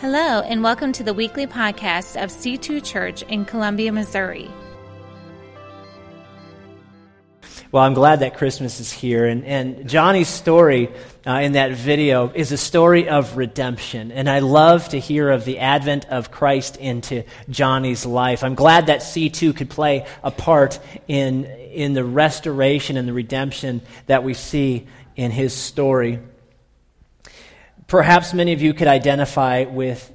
Hello, and welcome to the weekly podcast of C2 Church in Columbia, Missouri. Well, I'm glad that Christmas is here. And, and Johnny's story uh, in that video is a story of redemption. And I love to hear of the advent of Christ into Johnny's life. I'm glad that C2 could play a part in, in the restoration and the redemption that we see in his story. Perhaps many of you could identify with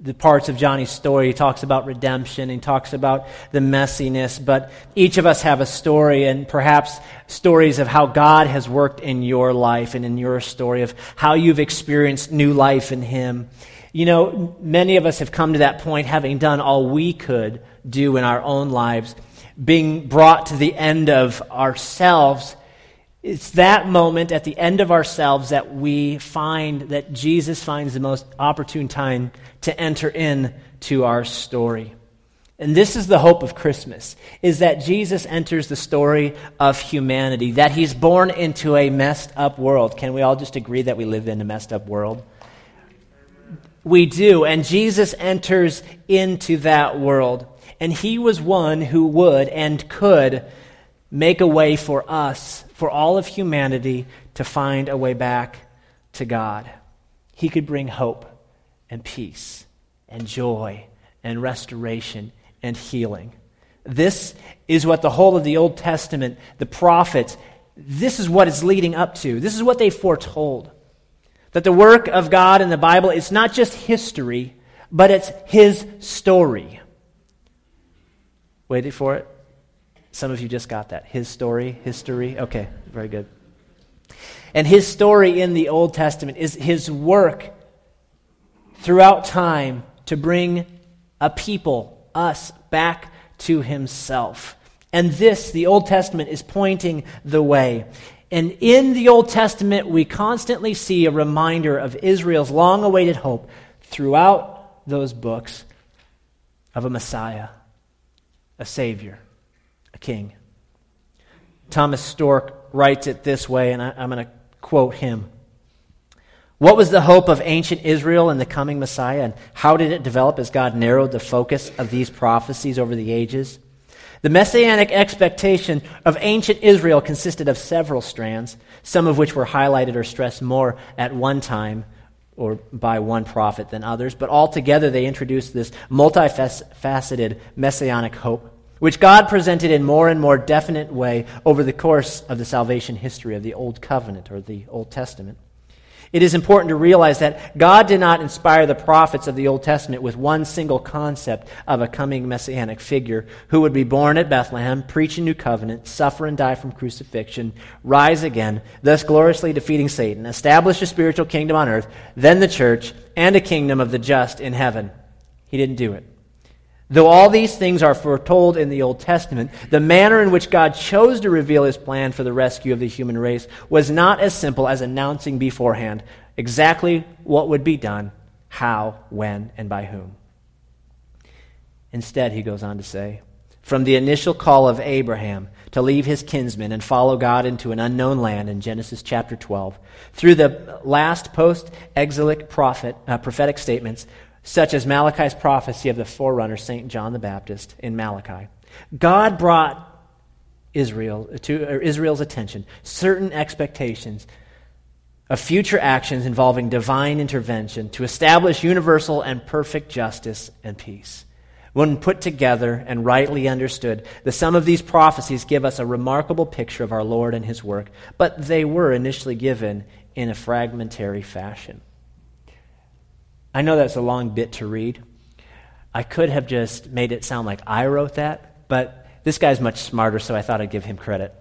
the parts of Johnny's story. He talks about redemption, he talks about the messiness, but each of us have a story, and perhaps stories of how God has worked in your life and in your story, of how you've experienced new life in Him. You know, many of us have come to that point having done all we could do in our own lives, being brought to the end of ourselves it's that moment at the end of ourselves that we find that Jesus finds the most opportune time to enter in to our story. And this is the hope of Christmas, is that Jesus enters the story of humanity, that he's born into a messed up world. Can we all just agree that we live in a messed up world? We do, and Jesus enters into that world. And he was one who would and could make a way for us, for all of humanity, to find a way back to God. He could bring hope and peace and joy and restoration and healing. This is what the whole of the Old Testament, the prophets, this is what it's leading up to. This is what they foretold. That the work of God in the Bible is not just history, but it's His story. Waited for it? Some of you just got that. His story, history. Okay, very good. And his story in the Old Testament is his work throughout time to bring a people, us, back to himself. And this, the Old Testament, is pointing the way. And in the Old Testament, we constantly see a reminder of Israel's long awaited hope throughout those books of a Messiah, a Savior king. Thomas Storck writes it this way, and I, am going to quote him. What was the hope of ancient Israel in the coming Messiah, and how did it develop as God narrowed the focus of these prophecies over the ages? The messianic expectation of ancient Israel consisted of several strands, some of which were highlighted or stressed more at one time or by one prophet than others, but altogether they introduced this multifaceted messianic hope which God presented in more and more definite way over the course of the salvation history of the Old Covenant or the Old Testament. It is important to realize that God did not inspire the prophets of the Old Testament with one single concept of a coming messianic figure who would be born at Bethlehem, preach a new covenant, suffer and die from crucifixion, rise again, thus gloriously defeating Satan, establish a spiritual kingdom on earth, then the church, and a kingdom of the just in heaven. He didn't do it. Though all these things are foretold in the Old Testament, the manner in which God chose to reveal his plan for the rescue of the human race was not as simple as announcing beforehand exactly what would be done, how, when, and by whom. Instead, he goes on to say, from the initial call of Abraham to leave his kinsmen and follow God into an unknown land in Genesis chapter 12, through the last post exilic uh, prophetic statements such as Malachi's prophecy of the forerunner, St. John the Baptist, in Malachi. God brought Israel to Israel's attention certain expectations of future actions involving divine intervention to establish universal and perfect justice and peace. When put together and rightly understood, the sum of these prophecies give us a remarkable picture of our Lord and his work, but they were initially given in a fragmentary fashion. I know that's a long bit to read. I could have just made it sound like I wrote that, but this guy's much smarter, so I thought I'd give him credit.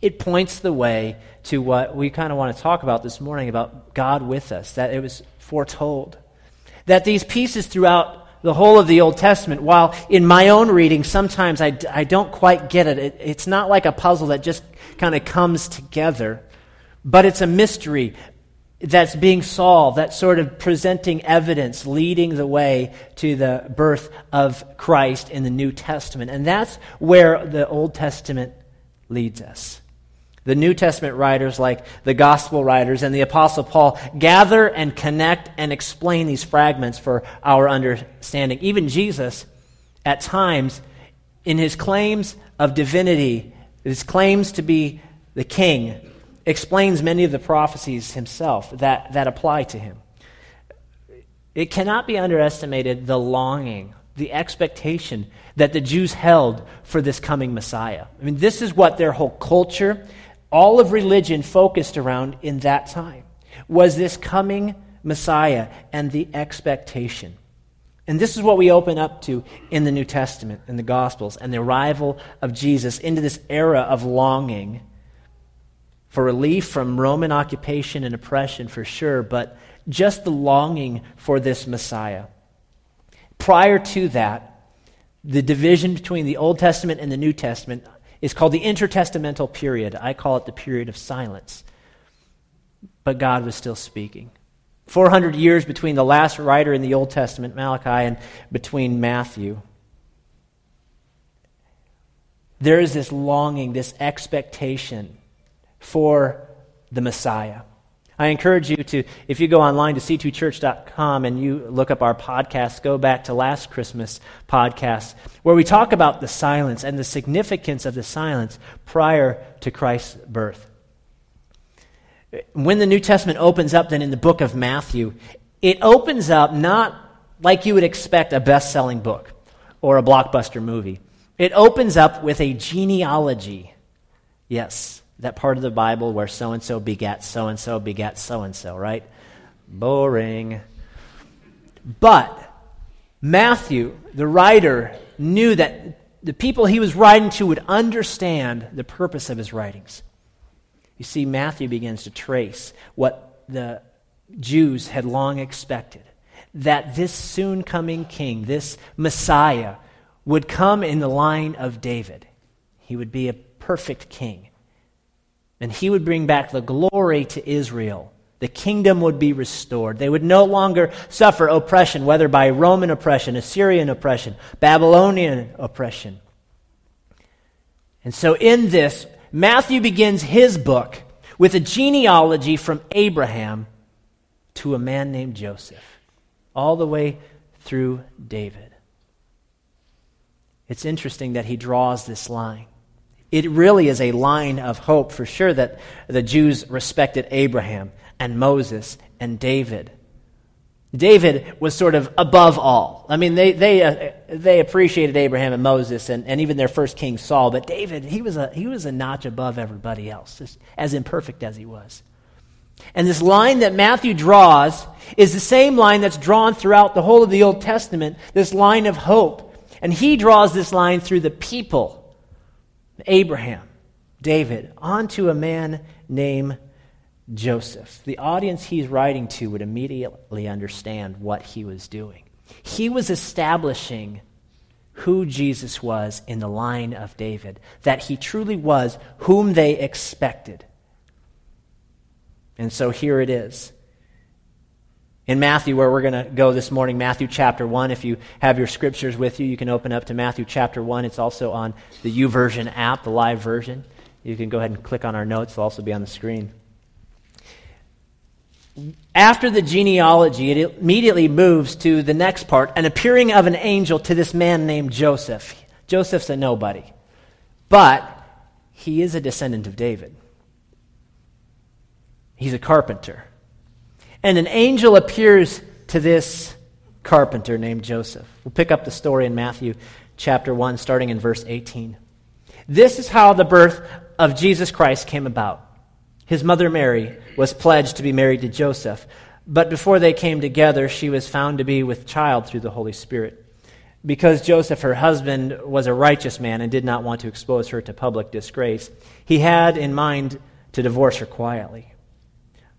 It points the way to what we kind of want to talk about this morning about God with us, that it was foretold. That these pieces throughout the whole of the Old Testament, while in my own reading, sometimes I, I don't quite get it. it. It's not like a puzzle that just kind of comes together, but it's a mystery that's being solved, that's sort of presenting evidence, leading the way to the birth of Christ in the New Testament. And that's where the Old Testament leads us. The New Testament writers, like the Gospel writers and the Apostle Paul, gather and connect and explain these fragments for our understanding. Even Jesus, at times, in his claims of divinity, his claims to be the king, explains many of the prophecies himself that, that apply to him. It cannot be underestimated the longing, the expectation that the Jews held for this coming Messiah. I mean, this is what their whole culture, all of religion focused around in that time, was this coming Messiah and the expectation. And this is what we open up to in the New Testament, in the Gospels, and the arrival of Jesus into this era of longing for relief from Roman occupation and oppression, for sure, but just the longing for this Messiah. Prior to that, the division between the Old Testament and the New Testament is called the intertestamental period. I call it the period of silence. But God was still speaking. 400 years between the last writer in the Old Testament, Malachi, and between Matthew. There is this longing, this expectation for the Messiah. I encourage you to, if you go online to c2church.com and you look up our podcast, go back to last Christmas podcast, where we talk about the silence and the significance of the silence prior to Christ's birth. When the New Testament opens up, then in the book of Matthew, it opens up not like you would expect a best selling book or a blockbuster movie. It opens up with a genealogy. Yes, that part of the Bible where so and so begat so and so begat so and so, right? Boring. But Matthew, the writer, knew that the people he was writing to would understand the purpose of his writings. You see, Matthew begins to trace what the Jews had long expected that this soon coming king, this Messiah, would come in the line of David. He would be a perfect king and he would bring back the glory to Israel. The kingdom would be restored. They would no longer suffer oppression, whether by Roman oppression, Assyrian oppression, Babylonian oppression. And so, in this, Matthew begins his book with a genealogy from Abraham to a man named Joseph, all the way through David. It's interesting that he draws this line. It really is a line of hope for sure that the Jews respected Abraham and Moses and David. David was sort of above all. I mean, they, they, uh, they appreciated Abraham and Moses and, and even their first king Saul, but David, he was, a, he was a notch above everybody else, as imperfect as he was. And this line that Matthew draws is the same line that's drawn throughout the whole of the Old Testament, this line of hope. And he draws this line through the people Abraham, David, onto a man named Joseph. The audience he's writing to would immediately understand what he was doing. He was establishing who Jesus was in the line of David, that he truly was whom they expected. And so here it is in Matthew, where we're going to go this morning, Matthew chapter 1. If you have your scriptures with you, you can open up to Matthew chapter 1. It's also on the YouVersion app, the live version. You can go ahead and click on our notes, they'll also be on the screen. After the genealogy, it immediately moves to the next part an appearing of an angel to this man named Joseph. Joseph's a nobody, but he is a descendant of David. He's a carpenter. And an angel appears to this carpenter named Joseph. We'll pick up the story in Matthew chapter 1, starting in verse 18. This is how the birth of Jesus Christ came about. His mother Mary was pledged to be married to Joseph, but before they came together, she was found to be with child through the Holy Spirit. Because Joseph, her husband, was a righteous man and did not want to expose her to public disgrace, he had in mind to divorce her quietly.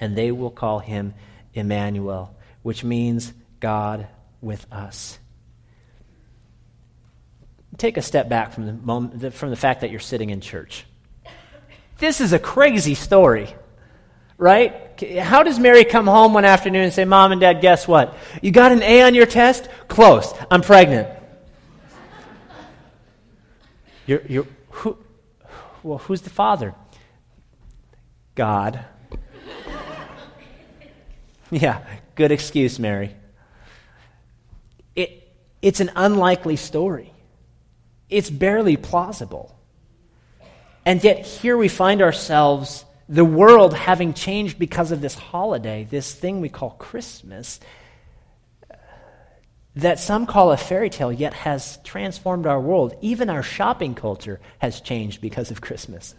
and they will call him Emmanuel, which means God with us. Take a step back from the, moment, from the fact that you're sitting in church. This is a crazy story, right? How does Mary come home one afternoon and say, Mom and Dad, guess what? You got an A on your test? Close. I'm pregnant. You're, you're, who, well, who's the father? God. yeah, good excuse, Mary. It, it's an unlikely story. It's barely plausible. And yet, here we find ourselves, the world having changed because of this holiday, this thing we call Christmas, that some call a fairy tale, yet has transformed our world. Even our shopping culture has changed because of Christmas.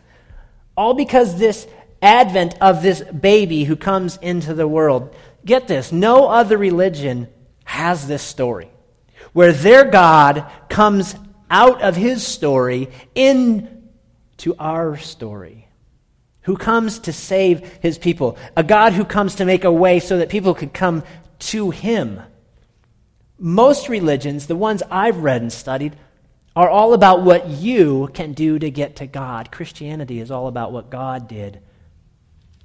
All because this advent of this baby who comes into the world. Get this no other religion has this story where their God comes out of his story into our story. Who comes to save his people? A God who comes to make a way so that people could come to him. Most religions, the ones I've read and studied, are all about what you can do to get to God. Christianity is all about what God did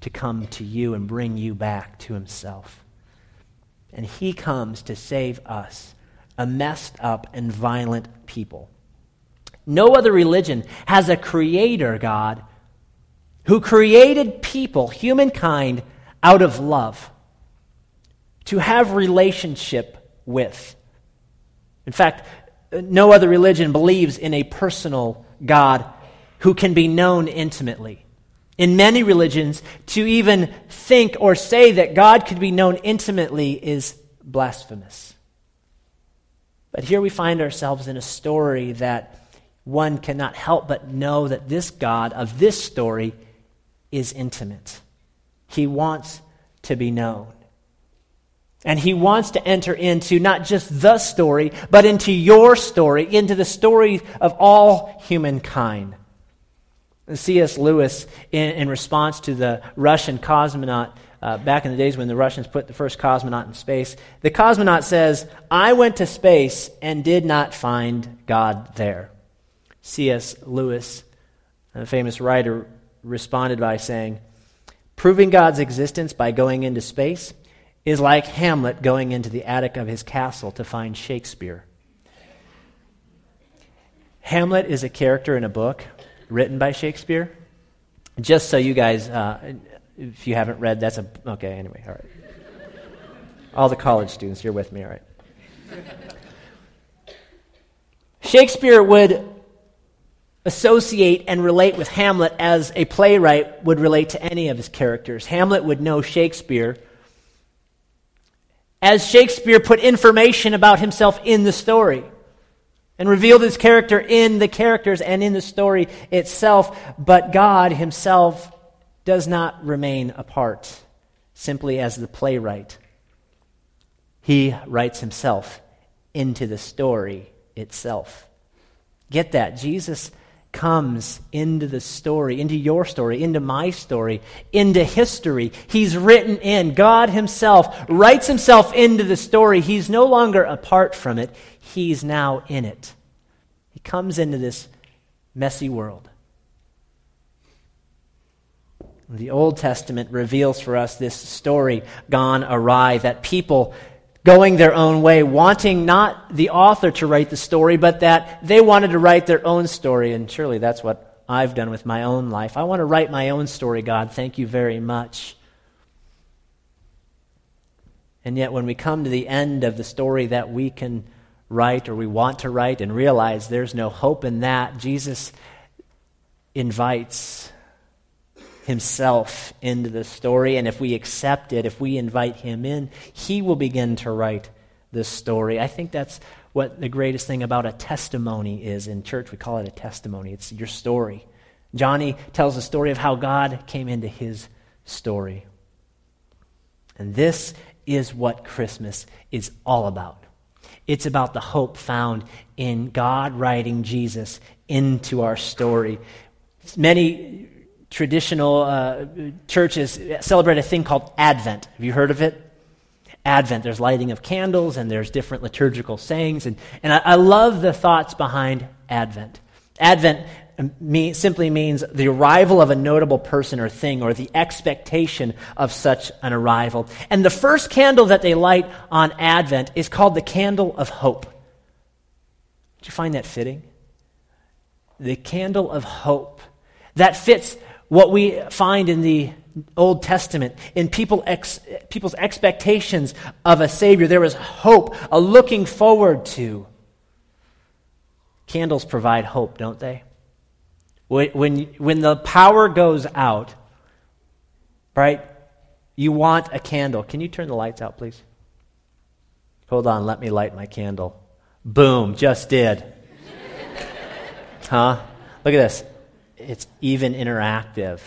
to come to you and bring you back to Himself. And He comes to save us, a messed up and violent people. No other religion has a creator God who created people, humankind, out of love, to have relationship with. In fact, no other religion believes in a personal God who can be known intimately. In many religions, to even think or say that God could be known intimately is blasphemous. But here we find ourselves in a story that one cannot help but know that this God of this story is intimate. He wants to be known. And he wants to enter into not just the story, but into your story, into the story of all humankind. C.S. Lewis, in, in, response to the Russian cosmonaut, uh, back in the days when the Russians put the first cosmonaut in space, the cosmonaut says, I went to space and did not find God there. C.S. Lewis, a famous writer, responded by saying, Proving God's existence by going into space is like Hamlet going into the attic of his castle to find Shakespeare. Hamlet is a character in a book written by Shakespeare. Just so you guys, uh, if you haven't read, that's a. Okay, anyway, all right. All the college students, you're with me, all right. Shakespeare would associate and relate with Hamlet as a playwright would relate to any of his characters. Hamlet would know Shakespeare as Shakespeare put information about himself in the story and revealed his character in the characters and in the story itself. But God himself does not remain apart simply as the playwright. He writes himself into the story itself. Get that. Jesus comes into the story, into your story, into my story, into history. He's written in. God Himself writes Himself into the story. He's no longer apart from it, He's now in it. He comes into this messy world. The Old Testament reveals for us this story gone awry that people going their own way, wanting not the author to write the story, but that they wanted to write their own story. And surely that's what I've done with my own life. I want to write my own story, God. Thank you very much. And yet, when we come to the end of the story that we can write or we want to write and realize there's no hope in that, Jesus invites himself into the story. And if we accept it, if we invite him in, he will begin to write this story. I think that's what the greatest thing about a testimony is in church. We call it a testimony, it's your story. Johnny tells the story of how God came into his story. And this is what Christmas is all about. It's about the hope found in God writing Jesus into our story. Many traditional uh, churches celebrate a thing called Advent. Have you heard of it? Advent. There's lighting of candles and there's different liturgical sayings. And, and I, I love the thoughts behind Advent. Advent simply means the arrival of a notable person or thing or the expectation of such an arrival. And the first candle that they light on Advent is called the candle of hope. Did you find that fitting? The candle of hope. That fits what we find in the Old Testament, in people ex, people's expectations of a Savior. There was hope, a looking forward to. Candles provide hope, don't they? When, when, when the power goes out, right, you want a candle. Can you turn the lights out, please? Hold on, let me light my candle. Boom, just did. huh? Look at this. It's even interactive.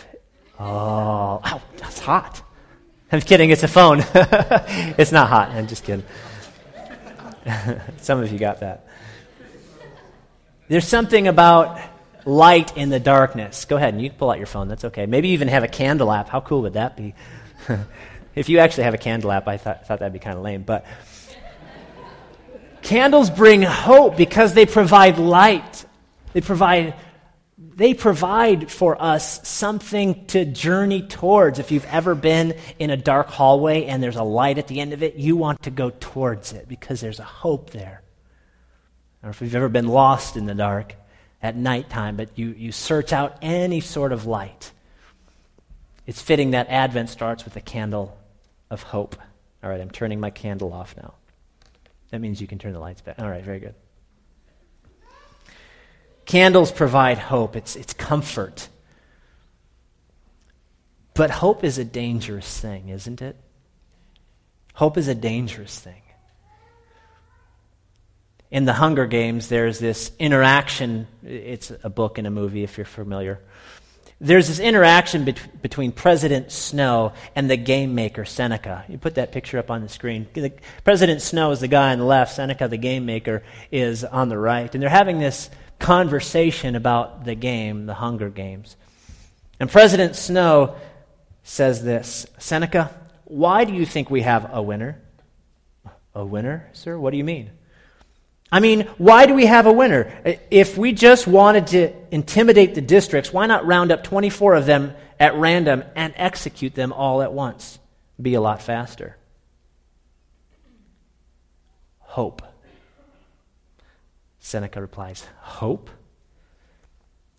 Oh, ow, that's hot. I'm kidding, it's a phone. it's not hot, I'm just kidding. Some of you got that. There's something about light in the darkness. Go ahead and you can pull out your phone. That's okay. Maybe even have a candle app. How cool would that be? if you actually have a candle app, I thought, thought that'd be kind of lame. But candles bring hope because they provide light. They provide they provide for us something to journey towards. If you've ever been in a dark hallway and there's a light at the end of it, you want to go towards it because there's a hope there. Or if you've ever been lost in the dark, at nighttime, but you, you search out any sort of light. It's fitting that Advent starts with a candle of hope. All right, I'm turning my candle off now. That means you can turn the lights back. All right, very good. Candles provide hope, it's, it's comfort. But hope is a dangerous thing, isn't it? Hope is a dangerous thing in the Hunger Games, there's this interaction. It's a book and a movie, if you're familiar. There's this interaction bet- between President Snow and the game maker, Seneca. You put that picture up on the screen. The, President Snow is the guy on the left, Seneca, the game maker, is on the right. And they're having this conversation about the game, the Hunger Games. And President Snow says this Seneca, why do you think we have a winner? A winner, sir? What do you mean? I mean, why do we have a winner? If we just wanted to intimidate the districts, why not round up 24 of them at random and execute them all at once? Be a lot faster. Hope. Seneca replies, Hope?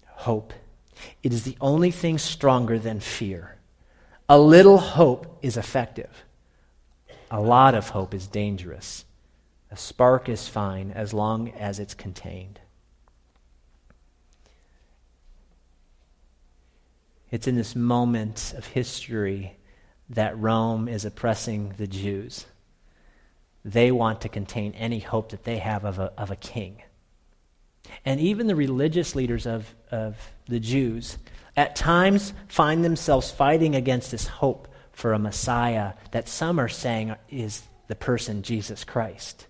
Hope. It is the only thing stronger than fear. A little hope is effective, a lot of hope is dangerous. A spark is fine as long as it's contained. It's in this moment of history that Rome is oppressing the Jews. They want to contain any hope that they have of a, of a king. And even the religious leaders of, of the Jews at times find themselves fighting against this hope for a Messiah that some are saying is the person Jesus Christ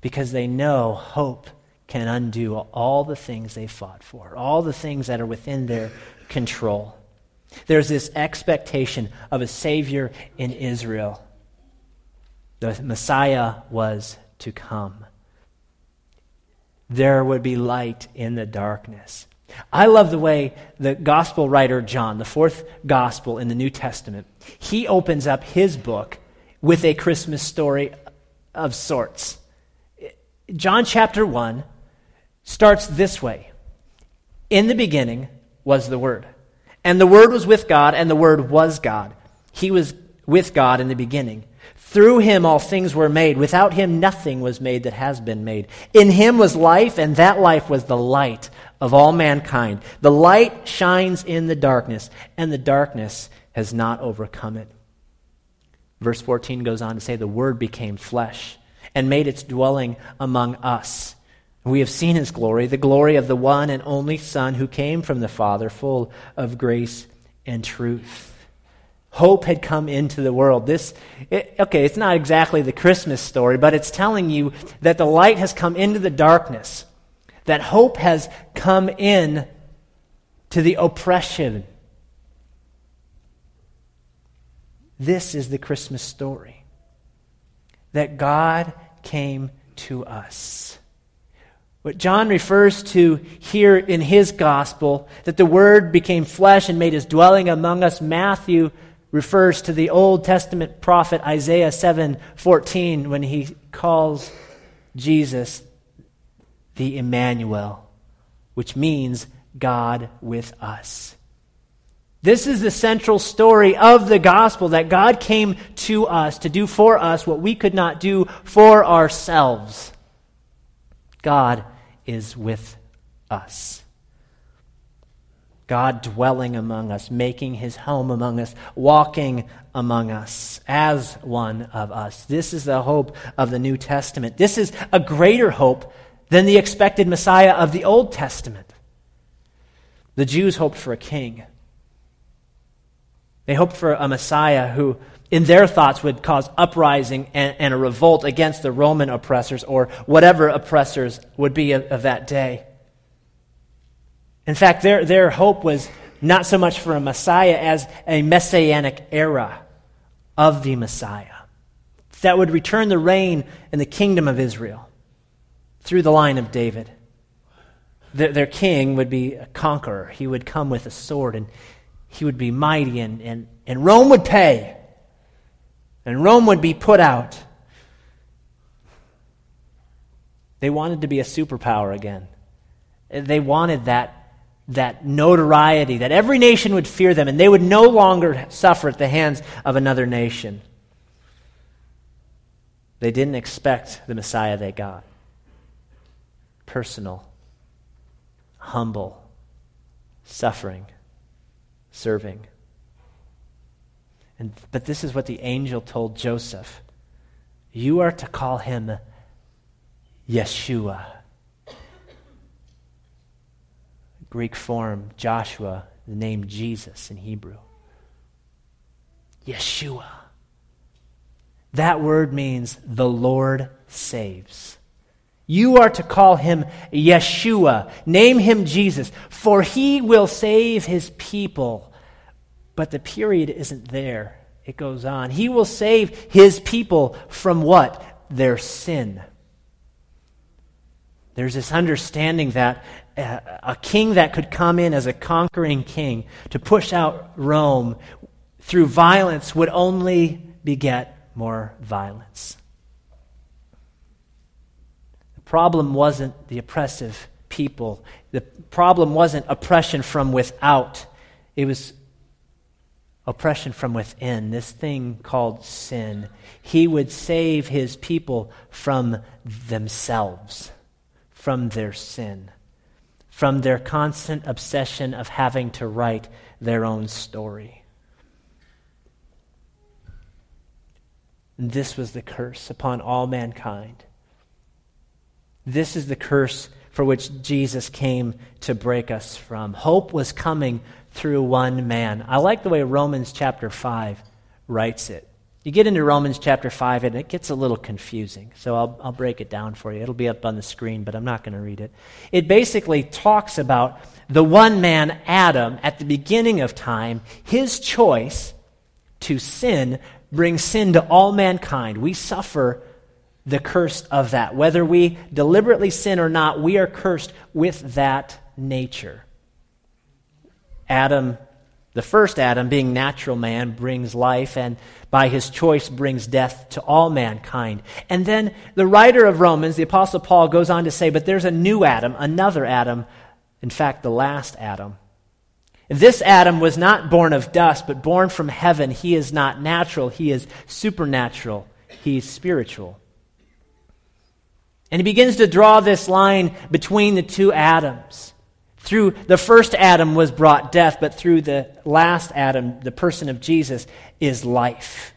because they know hope can undo all the things they fought for, all the things that are within their control. There's this expectation of a Savior in Israel. The Messiah was to come. There would be light in the darkness. I love the way the gospel writer John, the fourth gospel in the New Testament, he opens up his book with a Christmas story of sorts. John chapter 1 starts this way In the beginning was the Word, and the Word was with God, and the Word was God. He was with God in the beginning. Through him all things were made. Without him nothing was made that has been made. In him was life, and that life was the light of all mankind. The light shines in the darkness, and the darkness has not overcome it. Verse 14 goes on to say, The Word became flesh and made its dwelling among us. We have seen his glory, the glory of the one and only Son who came from the Father, full of grace and truth. Hope had come into the world. This, it, okay, it's not exactly the Christmas story, but it's telling you that the light has come into the darkness, that hope has come in to the oppression. This is the Christmas story that God came to us. What John refers to here in his gospel, that the Word became flesh and made his dwelling among us, Matthew refers to the Old Testament prophet Isaiah 7:14 when he calls Jesus the Emmanuel, which means God with us. This is the central story of the gospel that God came to us to do for us what we could not do for ourselves. God is with us. God dwelling among us, making his home among us, walking among us as one of us. This is the hope of the New Testament. This is a greater hope than the expected Messiah of the Old Testament. The Jews hoped for a king. They hoped for a Messiah who in their thoughts would cause uprising and, and, a revolt against the Roman oppressors or whatever oppressors would be of, of, that day. In fact, their, their hope was not so much for a Messiah as a messianic era of the Messiah that would return the reign in the kingdom of Israel through the line of David. Their, their king would be a conqueror, he would come with a sword and he would be mighty, and, and, and Rome would pay and Rome would be put out. They wanted to be a superpower again. They wanted that, that notoriety, that every nation would fear them, and they would no longer suffer at the hands of another nation. They didn't expect the Messiah they got. Personal, humble, suffering, serving. And, but this is what the angel told Joseph You are to call him Yeshua. Greek form, Joshua, the name Jesus in Hebrew. Yeshua. That word means the Lord saves. You are to call him Yeshua. Name him Jesus, for he will save his people but the period isn't there. It goes on. He will save his people from what? Their sin. There's this understanding that uh, a king that could come in as a conquering king to push out Rome through violence would only beget more violence. Problem wasn't the oppressive people, the problem wasn't oppression from without, it was oppression from within, this thing called sin. He would save his people from themselves, from their sin, from their constant obsession of having to write their own story. This was the curse upon all mankind. This is the curse for which Jesus came to break us from. Hope was coming through one man. I like the way Romans chapter 5 writes it. You get into Romans chapter 5, and it gets a little confusing. So I'll, I'll break it down for you. It'll be up on the screen, but I'm not going to read it. It basically talks about the one man, Adam, at the beginning of time, his choice to sin brings sin to all mankind. We suffer the curse of that. Whether we deliberately sin or not, we are cursed with that nature. Adam, the first Adam, being natural man, brings life and by his choice brings death to all mankind. And then the writer of Romans, the Apostle Paul, goes on to say, but there's a new Adam, another Adam, in fact, the last Adam. This Adam was not born of dust, but born from heaven. He is not natural, he is supernatural, he's spiritual. And he begins to draw this line between the two Adams. Through the first Adam was brought death, but through the last Adam, the person of Jesus, is life.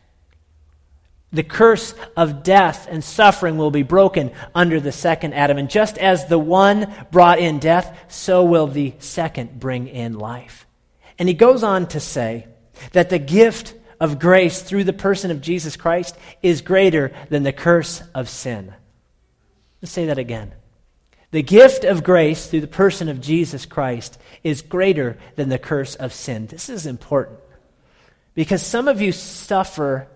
The curse of death and suffering will be broken under the second Adam. And just as the one brought in death, so will the second bring in life. And he goes on to say that the gift of grace through the person of Jesus Christ is greater than the curse of sin. Let's say that again. The gift of grace through the person of Jesus Christ is greater than the curse of sin. This is important because some of you suffer,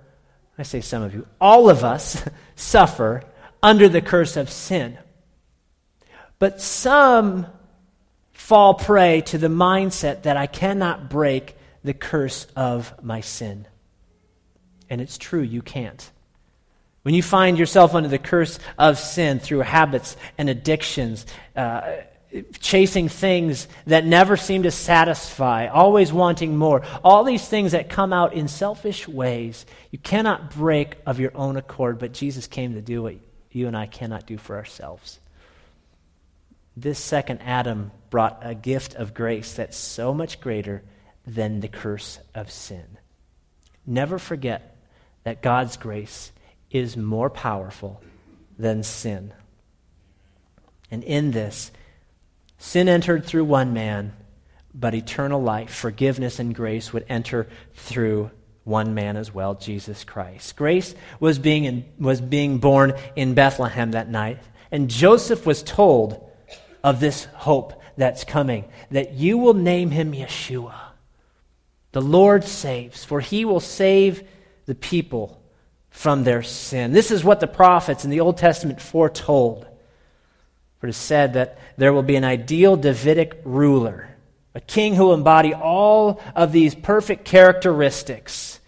I say some of you, all of us suffer under the curse of sin. But some fall prey to the mindset that I cannot break the curse of my sin. And it's true, you can't. When you find yourself under the curse of sin through habits and addictions, uh, chasing things that never seem to satisfy, always wanting more, all these things that come out in selfish ways, you cannot break of your own accord, but Jesus came to do what you and I cannot do for ourselves. This second Adam brought a gift of grace that's so much greater than the curse of sin. Never forget that God's grace is more powerful than sin. And in this, sin entered through one man, but eternal life, forgiveness, and grace would enter through one man as well, Jesus Christ. Grace was being, in, was being born in Bethlehem that night, and Joseph was told of this hope that's coming that you will name him Yeshua. The Lord saves, for he will save the people from their sin. This is what the prophets in the Old Testament foretold. For it is said that there will be an ideal Davidic ruler, a king who will embody all of these perfect characteristics.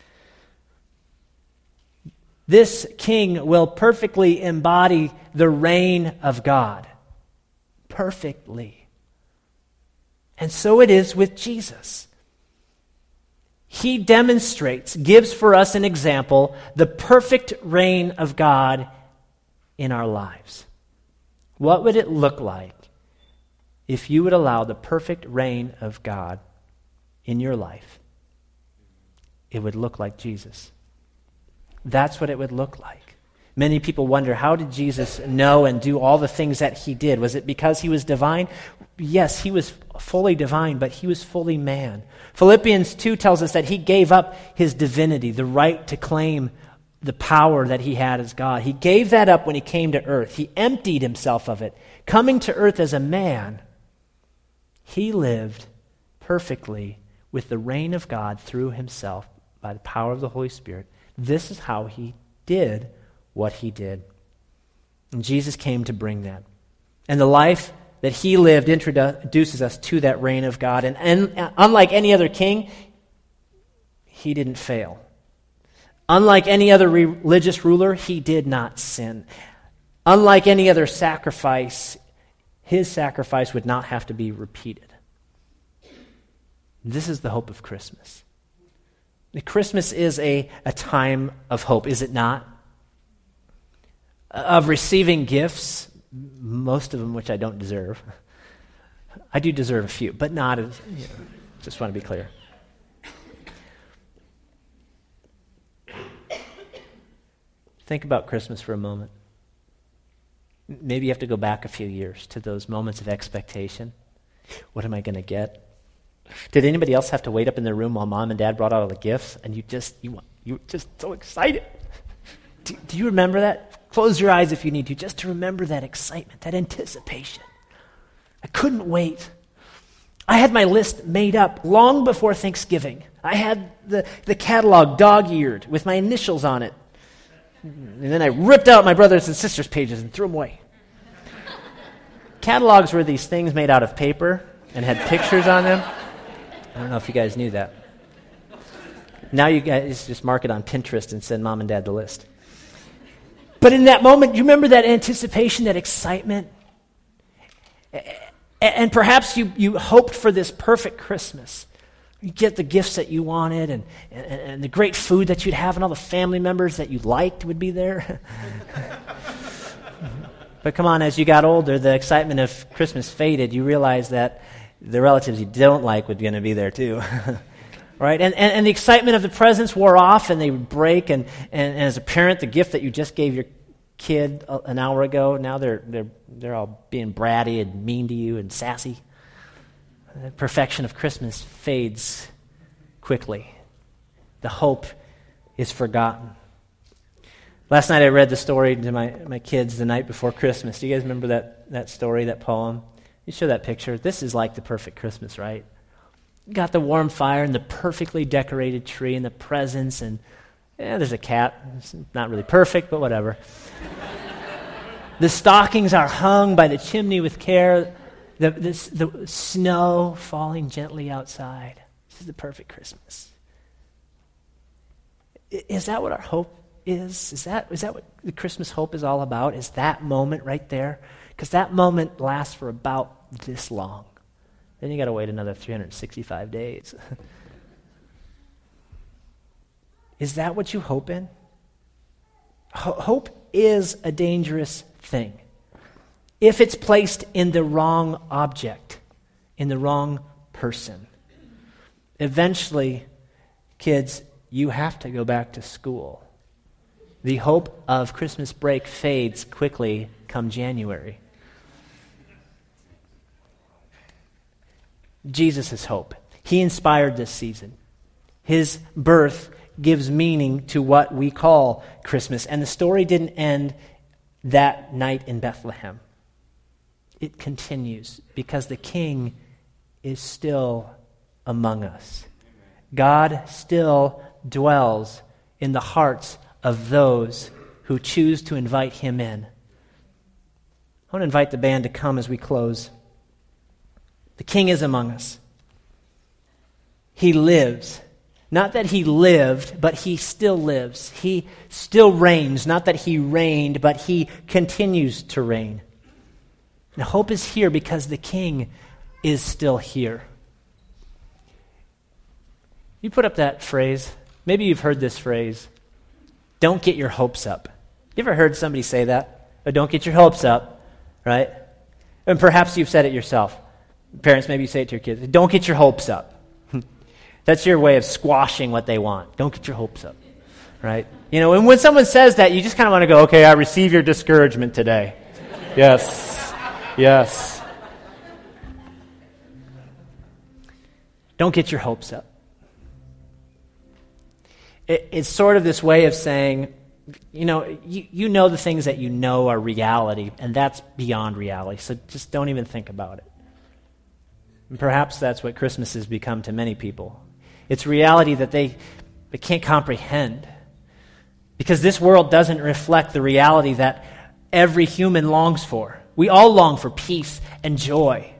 This king will perfectly embody the reign of God. Perfectly. And so it is with Jesus he demonstrates, gives for us an example, the perfect reign of God in our lives. What would it look like if you would allow the perfect reign of God in your life? It would look like Jesus. That's what it would look like. Many people wonder how did Jesus know and do all the things that he did? Was it because he was divine? Yes, he was fully divine, but he was fully man. Philippians 2 tells us that he gave up his divinity, the right to claim the power that he had as God. He gave that up when he came to earth. He emptied himself of it. Coming to earth as a man, he lived perfectly with the reign of God through himself by the power of the Holy Spirit. This is how he did what he did. And Jesus came to bring that. And the life that he lived introduces us to that reign of God. And, and unlike any other king, he didn't fail. Unlike any other religious ruler, he did not sin. Unlike any other sacrifice, his sacrifice would not have to be repeated. This is the hope of Christmas. Christmas is a, a time of hope, is it not? Of receiving gifts, most of them which I don't deserve. I do deserve a few, but not as, you know, just want to be clear. Think about Christmas for a moment. Maybe you have to go back a few years to those moments of expectation. What am I going to get? Did anybody else have to wait up in their room while mom and dad brought out all the gifts and you just you you were just so excited? Do, do you remember that? Close your eyes if you need to, just to remember that excitement, that anticipation. I couldn't wait. I had my list made up long before Thanksgiving. I had the, the catalog dog eared with my initials on it. And then I ripped out my brothers and sisters' pages and threw them away. Catalogs were these things made out of paper and had pictures on them. I don't know if you guys knew that. Now you guys just mark it on Pinterest and send mom and dad the list. But in that moment, you remember that anticipation, that excitement? And perhaps you, you hoped for this perfect Christmas. You get the gifts that you wanted and, and, and the great food that you'd have, and all the family members that you liked would be there. but come on, as you got older, the excitement of Christmas faded. You realized that the relatives you don't like were going to be there too. right? And, and, and, the excitement of the presents wore off and they would break. And, and, and, as a parent, the gift that you just gave your kid uh, an hour ago, now they're, they're, they're all being bratty and mean to you and sassy. The perfection of Christmas fades quickly. The hope is forgotten. Last night I read the story to my, my kids the night before Christmas. Do you guys remember that, that story, that poem? You show that picture. This is like the perfect Christmas, right? Got the warm fire and the perfectly decorated tree and the presents, and yeah, there's a cat. It's not really perfect, but whatever. the stockings are hung by the chimney with care, the, the, the snow falling gently outside. This is the perfect Christmas. Is that what our hope is? Is that, is that what the Christmas hope is all about? Is that moment right there? Because that moment lasts for about this long. Then you got to wait another 365 days. is that what you hope in? hope is a dangerous thing if it's placed in the wrong object, in the wrong person. Eventually, kids, you have to go back to school. The hope of Christmas break fades quickly come January. Jesus' hope. He inspired this season. His birth gives meaning to what we call Christmas. And the story didn't end that night in Bethlehem, it continues because the king is still among us. God still dwells in the hearts of those who choose to invite him in. I want to invite the band to come as we close. The king is among us. He lives. Not that he lived, but he still lives. He still reigns. Not that he reigned, but he continues to reign. And hope is here because the king is still here. You put up that phrase. Maybe you've heard this phrase. Don't get your hopes up. You ever heard somebody say that? Oh, don't get your hopes up, right? And perhaps you've said it yourself. Parents, maybe you say it to your kids. Don't get your hopes up. That's your way of squashing what they want. Don't get your hopes up, right? You know, and when someone says that, you just kind of want to go, okay, I receive your discouragement today. yes, yes. Don't get your hopes up it, it's sort of this way of saying, you know, you, you know the things that you know are reality, and that's beyond reality, so just don't even think about it. And perhaps that's what Christmas has become to many people. It's reality that they, they can't comprehend. Because this world doesn't reflect the reality that every human longs for. We all long for peace and joy.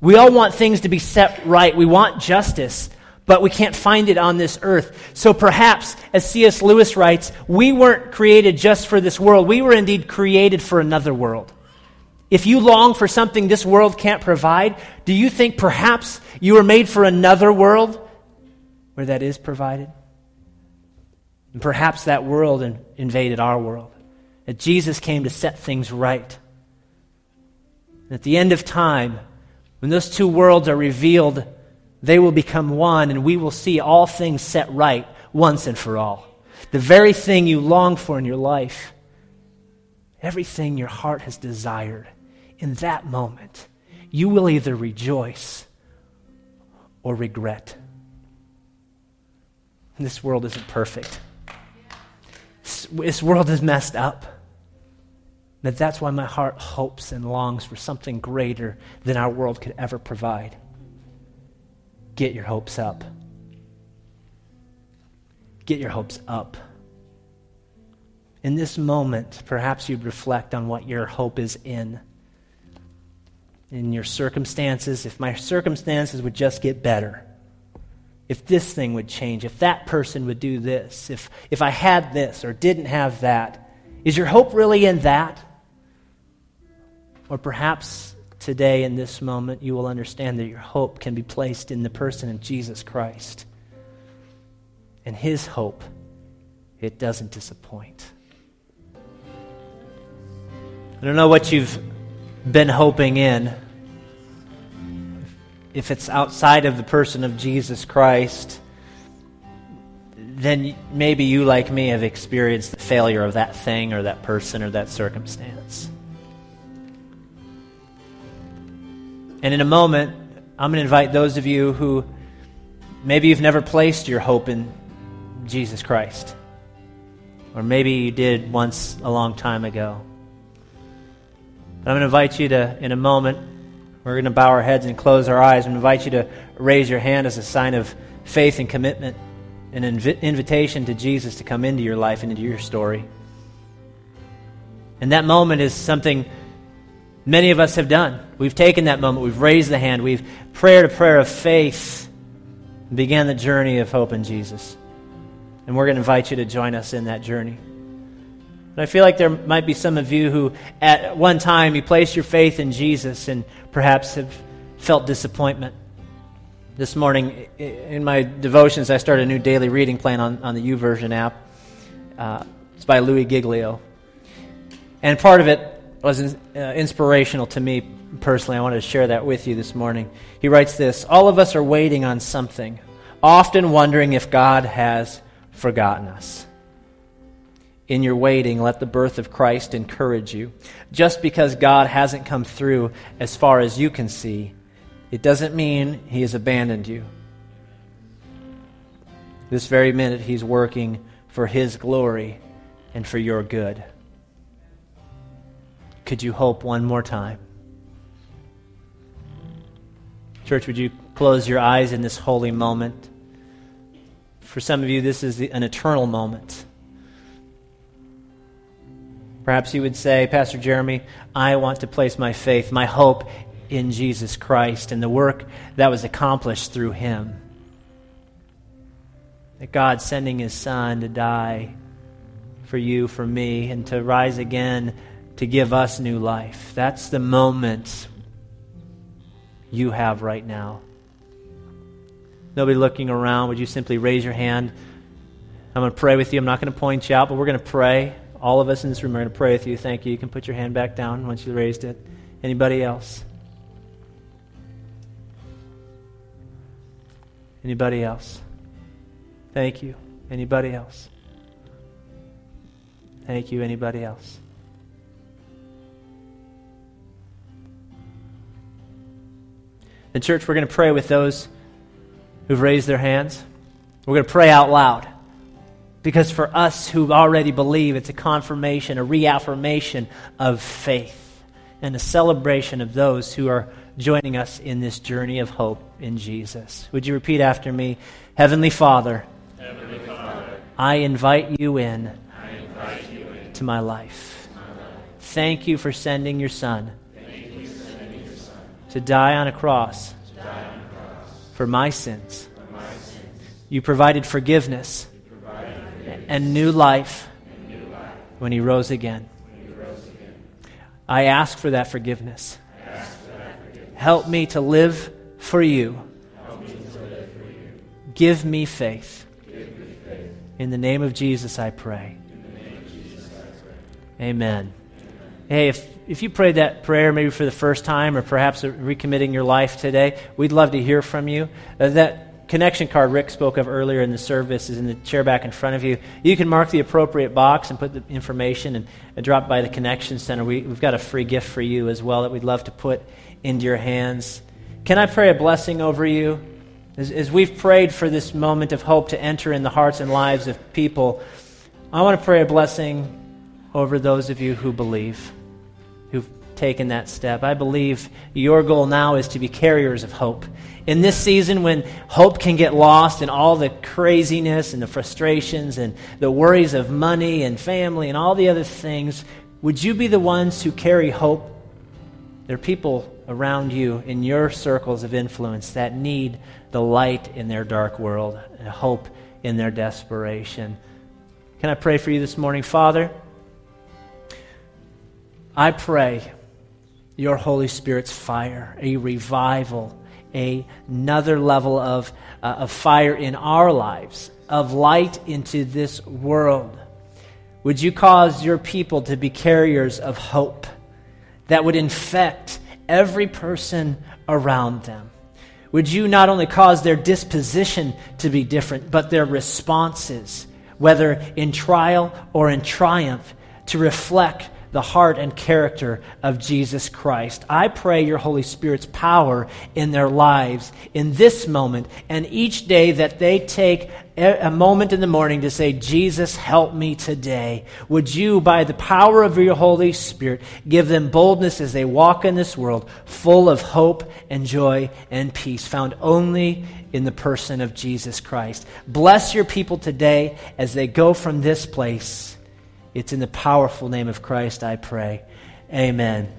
We all want things to be set right. We want justice but we can't find it on this earth. So perhaps, as C.S. Lewis writes, we weren't created just for this world. We were indeed created for another world. If you long for something this world can't provide, do you think perhaps you were made for another world where that is provided? And perhaps that world in, invaded our world. That Jesus came to set things right. at the end of time, when those two worlds are revealed they will become one, and we will see all things set right once and for all. The very thing you long for in your life, everything your heart has desired, in that moment, you will either rejoice or regret. This world isn't perfect. This world is messed up. But that's why my heart hopes and longs for something greater than our world could ever provide get your hopes up. Get your hopes up. In this moment, perhaps you'd reflect on what your hope is in. In your circumstances, if my circumstances would just get better, if this thing would change, if that person would do this, if, if I had this or didn't have that, is your hope really in that? Or perhaps today, in this moment, you will understand that your hope can be placed in the person of Jesus Christ. And his hope, it doesn't disappoint. I don't know what you've been hoping in. If it's outside of the person of Jesus Christ, then maybe you, like me, have experienced the failure of that thing or that person or that circumstance. And in a moment, I'm going to invite those of you who maybe you've never placed your hope in Jesus Christ. Or maybe you did once a long time ago. But I'm going to invite you to, in a moment, we're going to bow our heads and close our eyes. and invite you to raise your hand as a sign of faith and commitment, an inv- invitation to Jesus to come into your life and into your story. And that moment is something many of us have done. We've taken that moment, we've raised the hand, we've prayed a prayer of faith, and began the journey of hope in Jesus. And we're going to invite you to join us in that journey. And I feel like there might be some of you who, at one time, you placed your faith in Jesus and perhaps have felt disappointment. This morning, in my devotions, I started a new daily reading plan on, on the YouVersion app. Uh, it's by Louis Giglio. And part of it was uh, inspirational to me personally. I wanted to share that with you this morning. He writes this All of us are waiting on something, often wondering if God has forgotten us. In your waiting, let the birth of Christ encourage you. Just because God hasn't come through as far as you can see, it doesn't mean He has abandoned you. This very minute, He's working for His glory and for your good. Could you hope one more time? Church, would you close your eyes in this holy moment? For some of you, this is the, an eternal moment. Perhaps you would say, Pastor Jeremy, I want to place my faith, my hope in Jesus Christ and the work that was accomplished through him. That God sending his son to die for you, for me, and to rise again to give us new life. That's the moment you have right now. Nobody looking around. Would you simply raise your hand? I'm going to pray with you. I'm not going to point you out, but we're going to pray. All of us in this room are going to pray with you. Thank you. You can put your hand back down once you raised it. Anybody else? Anybody else? Thank you. Anybody else? Thank you. Anybody else? In church, we're going to pray with those who've raised their hands. We're going to pray out loud. Because for us who already believe, it's a confirmation, a reaffirmation of faith, and a celebration of those who are joining us in this journey of hope in Jesus. Would you repeat after me? Heavenly Father, Heavenly Father I invite you in, I invite you in to my life. my life. Thank you for sending your Son you sending your Son to die on a cross to die on the cross for my sins. for my sins. You provided forgiveness You provided forgiveness and new life when He rose again. I ask for that forgiveness. Help me to live for you. Give me faith. Give me faith. In the name of Jesus, I pray. In the name of Jesus, I pray. Amen. Hey, if, if you prayed that prayer maybe for the first time or perhaps recommitting your life today, we'd love to hear from you. Uh, that connection card Rick spoke of earlier in the service is in the chair back in front of you. You can mark the appropriate box and put the information and, and drop by the Connection Center. We, we've got a free gift for you as well that we'd love to put into your hands. Can I pray a blessing over you? As, as we've prayed for this moment of hope to enter in the hearts and lives of people, I want to pray a blessing over those of you who believe, taken that step. I believe your goal now is to be carriers of hope. In this season, when hope can get lost in all the craziness and the frustrations and the worries of money and family and all the other things, would you be the ones who carry hope? There are people around you in your circles of influence that need the light in their dark world and hope in their desperation. Can I pray for you this morning, Father? I pray your Holy Spirit's fire, a revival, a, another level of, uh, of fire in our lives, of light into this world. Would you cause your people to be carriers of hope that would infect every person around them? Would you not only cause their disposition to be different, but their responses, whether in trial or in triumph, to reflect the heart and character of Jesus Christ. I pray your Holy Spirit's power in their lives in this moment and each day that they take a moment in the morning to say, Jesus, help me today. Would you, by the power of your Holy Spirit, give them boldness as they walk in this world full of hope and joy and peace, found only in the person of Jesus Christ. Bless your people today as they go from this place. It's in the powerful name of Christ I pray. Amen.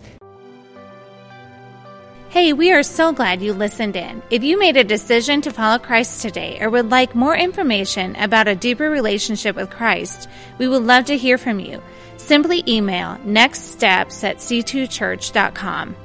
Hey, we are so glad you listened in. If you made a decision to follow Christ today or would like more information about a deeper relationship with Christ, we would love to hear from you. Simply email nextsteps at c2church.com.